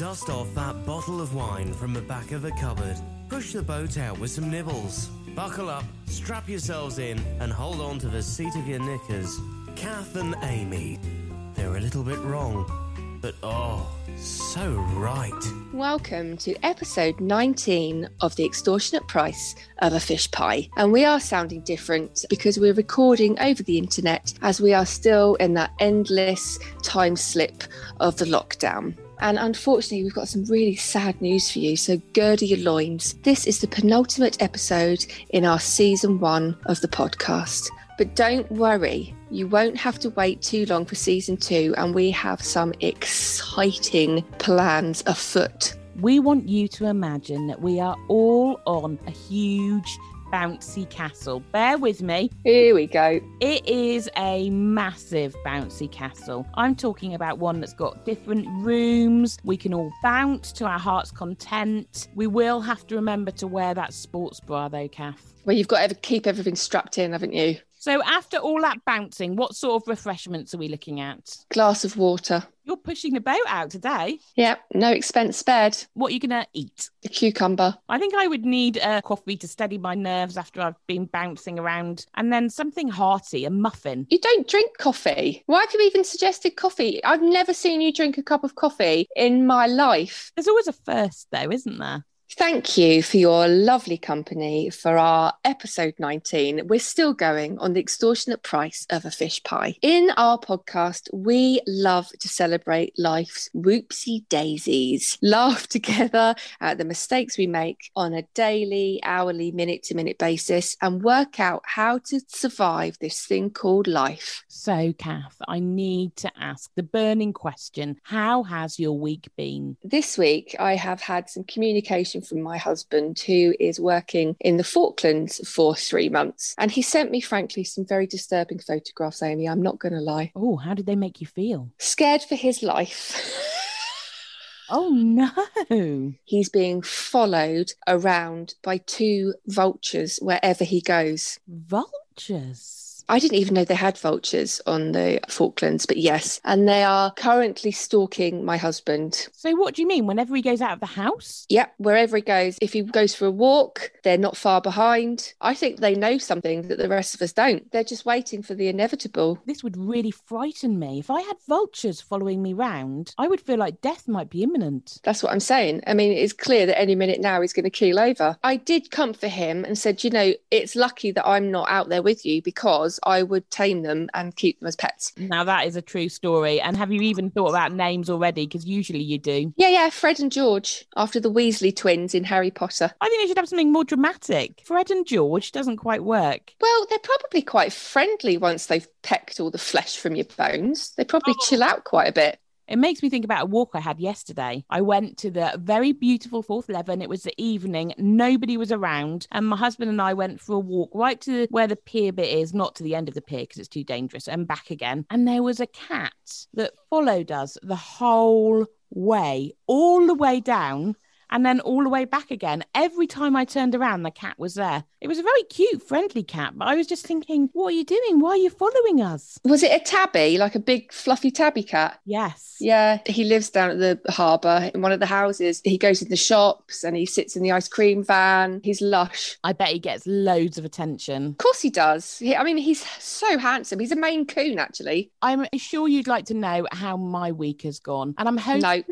Dust off that bottle of wine from the back of the cupboard. Push the boat out with some nibbles. Buckle up, strap yourselves in, and hold on to the seat of your knickers. Kath and Aimee. They're a little bit wrong, but oh, so right. Welcome to episode 19 of The Extortionate Price of a Fish Pie. And we are sounding different because we're recording over the internet as we are still in that endless time slip of the lockdown. And unfortunately, we've got some really sad news for you. So, gird your loins. This is the penultimate episode in our season one of the podcast. But don't worry, you won't have to wait too long for season two, and we have some exciting plans afoot. We want you to imagine that we are all on a huge bouncy castle. Bear with me. Here we go. It is a massive bouncy castle. I'm talking about one that's got different rooms. We can all bounce to our heart's content. We will have to remember to wear that sports bra, though, Kath. Well, you've got to keep everything strapped in, haven't you? So, after all that bouncing, what sort of refreshments are we looking at? Glass of water. You're pushing the boat out today. Yep, no expense spared. What are you going to eat? A cucumber. I think I would need a coffee to steady my nerves after I've been bouncing around, and then something hearty, a muffin. You don't drink coffee. Why have you even suggested coffee? I've never seen you drink a cup of coffee in my life. There's always a first, though, isn't there? Thank you for your lovely company for our episode 19. We're still going on the extortionate price of a fish pie. In our podcast, we love to celebrate life's whoopsie daisies, laugh together at the mistakes we make on a daily, hourly, minute to minute basis, and work out how to survive this thing called life. So, Kath, I need to ask the burning question How has your week been? This week, I have had some communication from my husband who is working in the Falklands for three months. And he sent me, frankly, some very disturbing photographs, Aimee. I'm not going to lie. Oh, how did they make you feel? Scared for his life. Oh no. He's being followed around by two vultures wherever he goes. Vultures? I didn't even know they had vultures on the Falklands, but yes. And they are currently stalking my husband. So, what do you mean? Whenever he goes out of the house? Yep, wherever he goes. If he goes for a walk, they're not far behind. I think they know something that the rest of us don't. They're just waiting for the inevitable. This would really frighten me. If I had vultures following me round, I would feel like death might be imminent. That's what I'm saying. I mean, it's clear that any minute now he's going to keel over. I did comfort him and said, you know, it's lucky that I'm not out there with you because I would tame them and keep them as pets. Now, that is a true story. And have you even thought about names already? Because usually you do. Yeah, yeah, Fred and George, after the Weasley twins in Harry Potter. I think they should have something more dramatic. Fred and George doesn't quite work. Well, they're probably quite friendly once they've pecked all the flesh from your bones. They probably Oh. chill out quite a bit. It makes me think about a walk I had yesterday. I went to the very beautiful Porthleven. It was the evening, nobody was around, and my husband and I went for a walk right to where the pier bit is, not to the end of the pier because it's too dangerous, and back again. And there was a cat that followed us the whole way, all the way down. And then all the way back again. Every time I turned around, the cat was there. It was a very cute, friendly cat, but I was just thinking, what are you doing? Why are you following us? Was it a tabby, like a big fluffy tabby cat? Yes. Yeah, he lives down at the harbour in one of the houses. He goes in the shops and he sits in the ice cream van. He's lush. I bet he gets loads of attention. Of course he does. He, I mean, he's so handsome. He's a Maine Coon, actually. I'm sure you'd like to know how my week has gone, and I'm hoping No,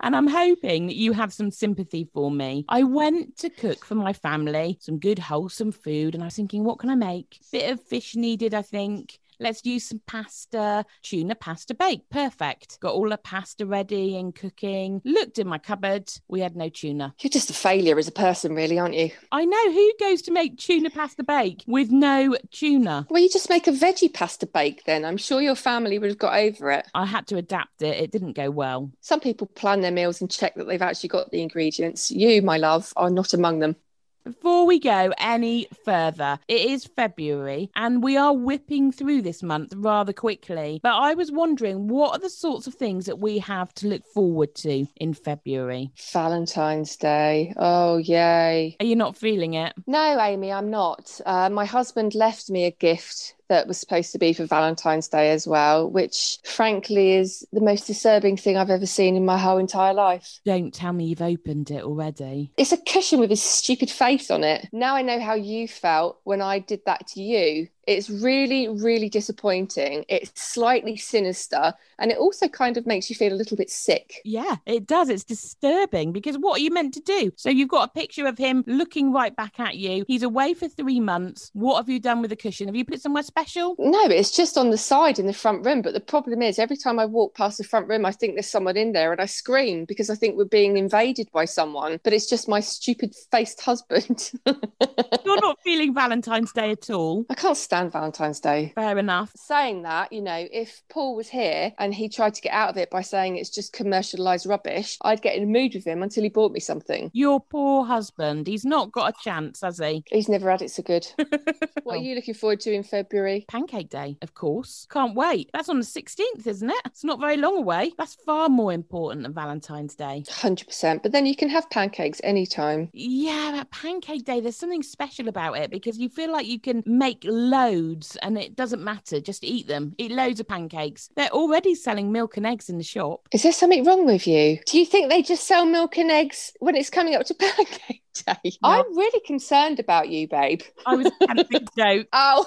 and I'm hoping that you have some sympathy for me. I went to cook for my family some good wholesome food, and I was thinking, what can I make? Bit of fish needed, I think. Let's use some pasta, tuna pasta bake. Perfect. Got all the pasta ready and cooking. Looked in my cupboard. We had no tuna. you're just a failure as a person, really, aren't you? I know who goes to make tuna pasta bake with no tuna. Well, you just make a veggie pasta bake then. I'm sure your family would have got over it. I had to adapt it. It didn't go well. Some people plan their meals and check that they've actually got the ingredients. You, my love, are not among them. Before we go any further, it is February and we are whipping through this month rather quickly. But I was wondering, what are the sorts of things that we have to look forward to in February? Valentine's Day. Oh, yay. Are you not feeling it? No, Aimee, I'm not. Uh, my husband left me a gift that was supposed to be for Valentine's Day as well, which frankly is the most disturbing thing I've ever seen in my whole entire life. Don't tell me you've opened it already. It's a cushion with his stupid face on it. Now I know how you felt when I did that to you. It's really, really disappointing. It's slightly sinister and it also kind of makes you feel a little bit sick. Yeah, it does. It's disturbing because what are you meant to do? So you've got a picture of him looking right back at you. He's away for three months. What have you done with the cushion? Have you put it somewhere special? No, it's just on the side in the front room. But the problem is, every time I walk past the front room, I think there's someone in there and I scream because I think we're being invaded by someone. But it's just my stupid faced husband. You're not feeling Valentine's Day at all. I can't stand Valentine's Day. Fair enough. Saying that, you know, if Paul was here and he tried to get out of it by saying it's just commercialized rubbish, I'd get in a mood with him until he bought me something. Your poor husband. He's not got a chance, has he? He's never had it so good. what Oh. are you looking forward to in February? Pancake Day, of course. Can't wait. That's on the 16th, isn't it? It's not very long away. That's far more important than Valentine's Day. 100%. But then you can have pancakes anytime. Yeah, but Pancake Day, there's something special about it because you feel like you can make loads and it doesn't matter. Just eat them. Eat loads of pancakes. They're already selling milk and eggs in the shop. Is there something wrong with you? Do you think they just sell milk and eggs when it's coming up to pancake day? No. I'm really concerned about you, babe. I was attempting to joke. Oh,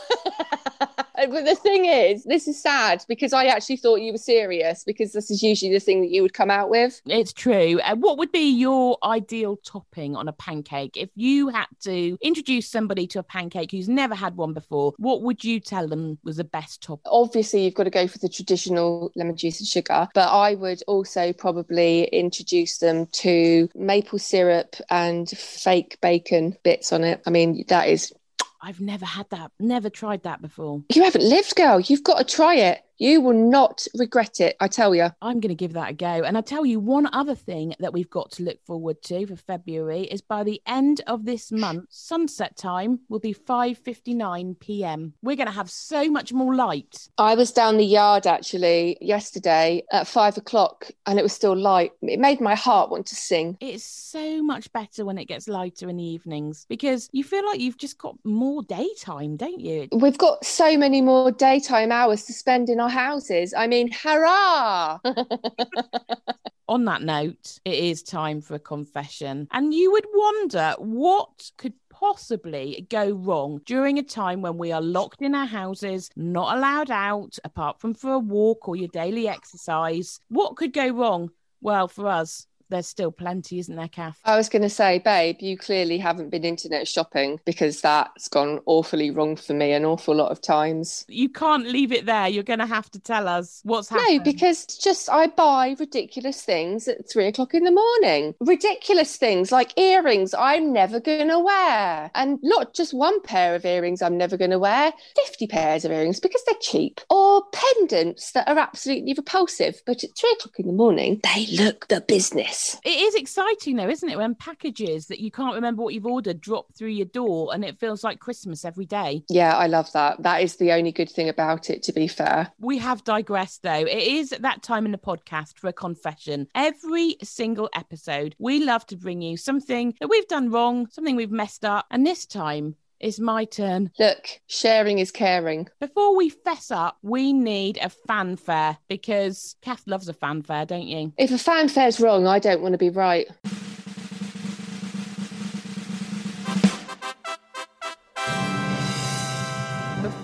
but the thing is, this is sad because I actually thought you were serious because this is usually the thing that you would come out with. It's true. Uh, what would be your ideal topping on a pancake? If you had to introduce somebody to a pancake who's never had one before, what would you tell them was the best top? Obviously, you've got to go for the traditional lemon juice and sugar, but I would also probably introduce them to maple syrup and fake bacon bits on it. I mean, that is, I've never had that, never tried that before. you haven't lived, girl. You've got to try it. You will not regret it, I tell you. I'm going to give that a go. And I tell you, one other thing that we've got to look forward to for February is by the end of this month, sunset time will be 5:59 p.m. We're going to have so much more light. I was down the yard actually yesterday at five o'clock and it was still light. It made my heart want to sing. It's so much better when it gets lighter in the evenings because you feel like you've just got more daytime, don't you? We've got so many more daytime hours to spend in our houses. I mean, hurrah! On that note, it is time for a confession. And you would wonder what could possibly go wrong during a time when we are locked in our houses, not allowed out apart from for a walk or your daily exercise. What could go wrong? Well, for us, there's still plenty, isn't there, Kath? I was going to say, babe, you clearly haven't been internet shopping because that's gone awfully wrong for me an awful lot of times. You can't leave it there. You're going to have to tell us what's happening. No, because just I buy ridiculous things at three o'clock in the morning. Ridiculous things like earrings I'm never going to wear. And not just one pair of earrings I'm never going to wear, 50 pairs of earrings because they're cheap. Or pendants that are absolutely repulsive. But at three o'clock in the morning, they look the business. It is exciting though, isn't it? When packages that you can't remember what you've ordered drop through your door and it feels like Christmas every day. Yeah, I love that. That is the only good thing about it, to be fair. We have digressed though. It is that time in the podcast for a confession. Every single episode, we love to bring you something that we've done wrong, something we've messed up. And this time, it's my turn. Look, sharing is caring. Before we fess up, we need a fanfare because Kath loves a fanfare, don't you? If a fanfare's wrong, I don't want to be right.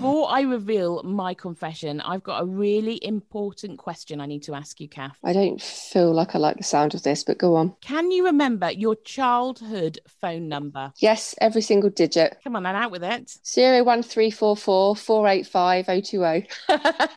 Before I reveal my confession, I've got a really important question I need to ask you, Kath. I don't feel like I like the sound of this, but go on. Can you remember your childhood phone number? Yes, every single digit. Come on, then out with it. Zero one three four four four eight five oh two oh.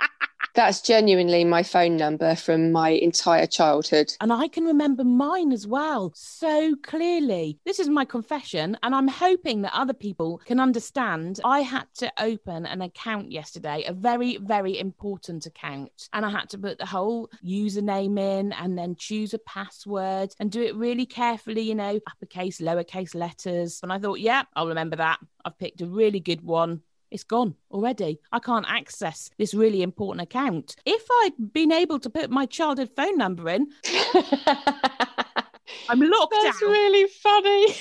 That's genuinely my phone number from my entire childhood. And I can remember mine as well so clearly. This is my confession, and I'm hoping that other people can understand. I had to open an account yesterday, a very, very important account. And I had to put the whole username in and then choose a password and do it really carefully, you know, uppercase, lowercase letters. And I thought, yeah, I'll remember that. I've picked a really good one. It's gone already. I can't access this really important account. If I'd been able to put my childhood phone number in, I'm locked That's out. That's really funny.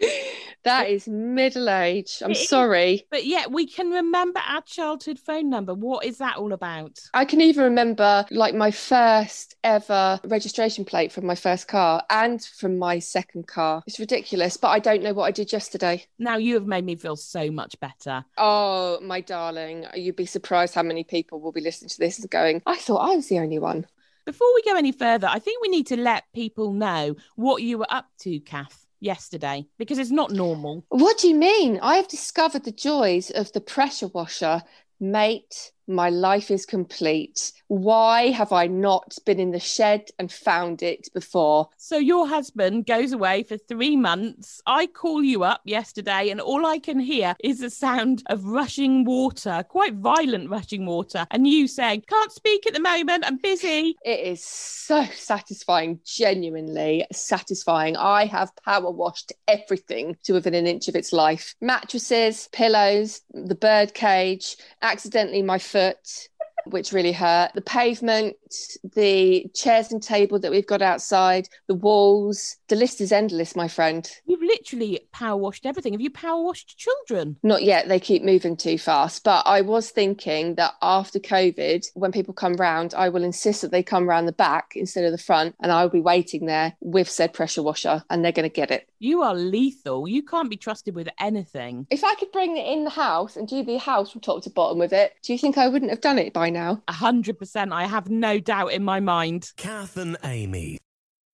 That is middle age. I'm is. sorry. But yet we can remember our childhood phone number. What is that all about? I can even remember like my first ever registration plate from my first car and from my second car. It's ridiculous, but I don't know what I did yesterday. Now you have made me feel so much better. Oh, my darling, you'd be surprised how many people will be listening to this and going, I thought I was the only one. Before we go any further, I think we need to let people know what you were up to, Kath, yesterday, because it's not normal. What do you mean? I have discovered the joys of the pressure washer. Mate, my life is complete. Why have I not been in the shed and found it before? So your husband goes away for three months. I call you up yesterday, and all I can hear is the sound of rushing water, quite violent rushing water. And you saying, Can't speak at the moment, I'm busy. It is so satisfying, genuinely satisfying. I have power washed everything to within an inch of its life mattresses, pillows, the bird cage, accidentally my foot. Which really hurt. The pavement, the chairs and table that we've got outside, the walls. The list is endless, my friend. You've literally power washed everything. Have you power washed children? Not yet, they keep moving too fast. But I was thinking that after COVID, when people come round, I will insist that they come round the back instead of the front, and I will be waiting there with said pressure washer, and they're going to get it. You are lethal. You can't be trusted with anything. If I could bring it in the house and do the house from top to bottom with it, do you think I wouldn't have done it by now? A hundred percent. I have no doubt in my mind. Kath and Aimee.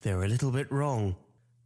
They're a little bit wrong,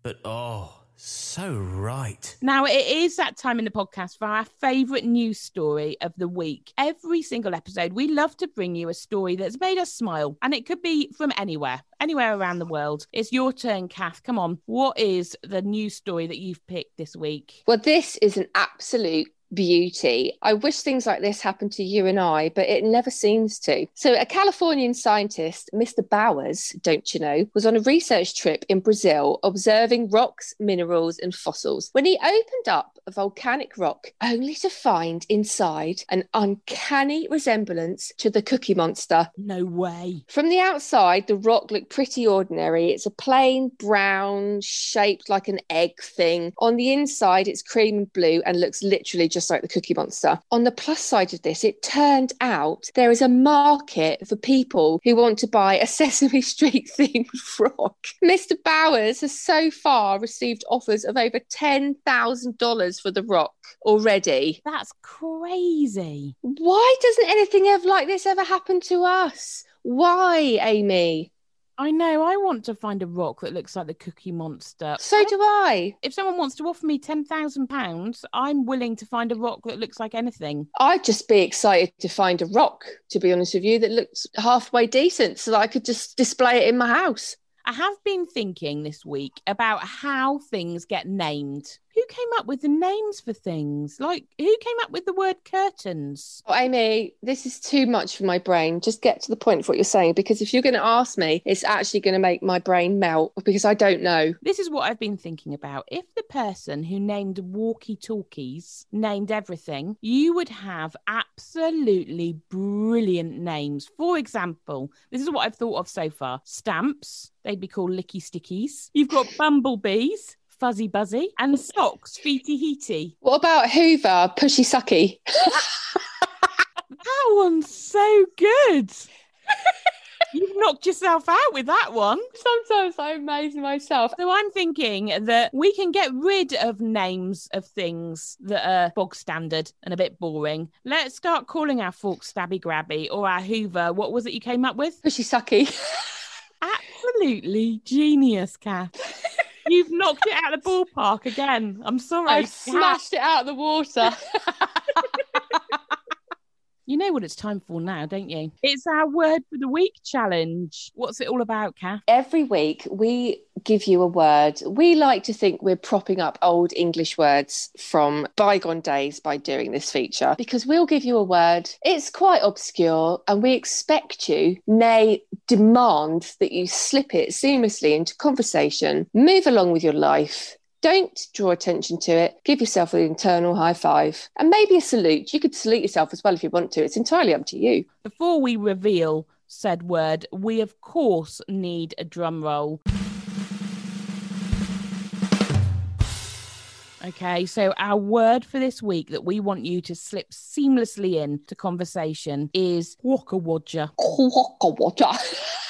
but oh, so right. Now, it is that time in the podcast for our favourite news story of the week. Every single episode, we love to bring you a story that's made us smile, and it could be from anywhere, anywhere around the world. It's your turn, Kath. Come on. What is the news story that you've picked this week? Well, this is an absolute beauty. I wish things like this happened to you and I, but it never seems to. So, a Californian scientist, Mr. Bowers, don't you know, was on a research trip in Brazil observing rocks, minerals, and fossils when he opened up a volcanic rock only to find inside an uncanny resemblance to the Cookie Monster. No way. From the outside, the rock looked pretty ordinary. It's a plain brown, shaped like an egg thing. On the inside, it's cream and blue and looks literally just like the Cookie Monster. On the plus side of this, it turned out there is a market for people who want to buy a Sesame Street themed rock. Mr. Bowers has so far received offers of over $10,000 for the rock already. That's crazy. Why doesn't anything ever like this ever happen to us? Why, Aimee? I know. I want to find a rock that looks like the Cookie Monster. So do I. If someone wants to offer me £10,000, I'm willing to find a rock that looks like anything. I'd just be excited to find a rock, to be honest with you, that looks halfway decent so that I could just display it in my house. I have been thinking this week about how things get named. Who came up with the names for things? Like, who came up with the word curtains? Oh, Aimee, this is too much for my brain. Just get to the point of what you're saying because if you're going to ask me, it's actually going to make my brain melt because I don't know. This is what I've been thinking about. If the person who named walkie talkies named everything, you would have absolutely brilliant names. For example, this is what I've thought of so far stamps, they'd be called licky stickies. You've got bumblebees. Fuzzy Buzzy and socks, feety heaty. What about Hoover, Pushy Sucky? That one's so good. You've knocked yourself out with that one. Sometimes I amaze myself. So I'm thinking that we can get rid of names of things that are bog standard and a bit boring. Let's start calling our fork Stabby Grabby or our Hoover. What was it you came up with? Pushy Sucky. Absolutely genius, Kath. You've knocked it out of the ballpark again. I'm sorry. I've smashed it out of the water. You know what it's time for now, don't you? It's our word for the week challenge. What's it all about, Kath? Every week we give you a word. We like to think we're propping up old English words from bygone days by doing this feature because we'll give you a word. It's quite obscure and we expect you, nay, demand that you slip it seamlessly into conversation, move along with your life. Don't draw attention to it. Give yourself an internal high five and maybe a salute. You could salute yourself as well if you want to. It's entirely up to you. Before we reveal said word, we of course need a drum roll. Okay, so our word for this week that we want you to slip seamlessly in to conversation is Waka Wodger. Waka Wodger.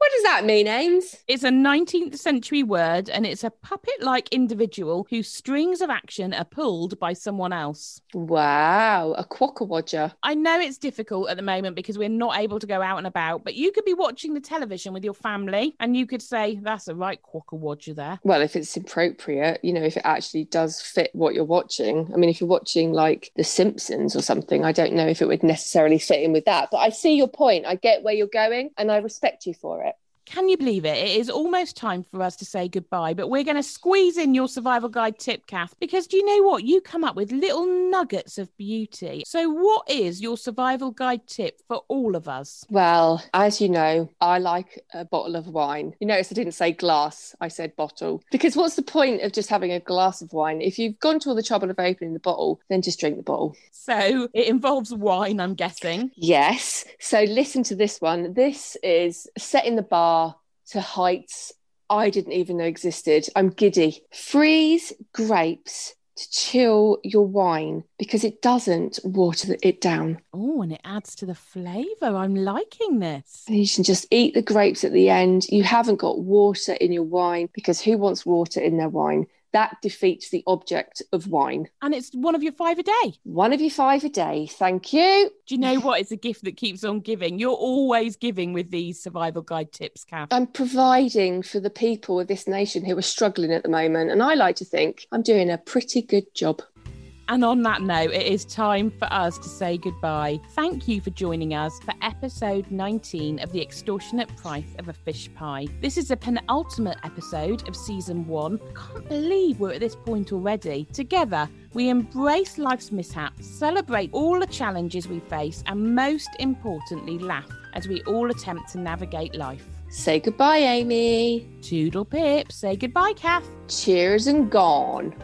What does that mean, Ames? It's a 19th century word and it's a puppet like individual whose strings of action are pulled by someone else. Wow, a quockerwodger. I know it's difficult at the moment because we're not able to go out and about, but you could be watching the television with your family and you could say, that's a right quockerwodger there. Well, if it's appropriate, you know, if it actually does fit what you're watching. I mean, if you're watching like The Simpsons or something, I don't know if it would necessarily fit in with that. But I see your point. I get where you're going and I respect you for it. Can you believe it? It is almost time for us to say goodbye, but we're going to squeeze in your survival guide tip, Kath, because do you know what? You come up with little nuggets of beauty. So, what is your survival guide tip for all of us? Well, as you know, I like a bottle of wine. You notice I didn't say glass, I said bottle. Because what's the point of just having a glass of wine? If you've gone to all the trouble of opening the bottle, then just drink the bottle. So, it involves wine, I'm guessing. Yes. So, listen to this one. This is setting the bar to heights I didn't even know existed. I'm giddy. Freeze grapes to chill your wine because it doesn't water it down. Oh, and it adds to the flavour. I'm liking this. And you can just eat the grapes at the end. You haven't got water in your wine because who wants water in their wine? That defeats the object of wine. And it's one of your five a day. One of your five a day. Thank you. Do you know what? It's a gift that keeps on giving. You're always giving with these survival guide tips, Kath. I'm providing for the people of this nation who are struggling at the moment. And I like to think I'm doing a pretty good job. And on that note, it is time for us to say goodbye. Thank you for joining us for episode 19 of The Extortionate Price of a Fish Pie. This is a penultimate episode of season one. Can't believe we're at this point already. Together, we embrace life's mishaps, celebrate all the challenges we face, and most importantly, laugh as we all attempt to navigate life. Say goodbye, Aimee. Toodle pip. Say goodbye, Kath. Cheers and gone.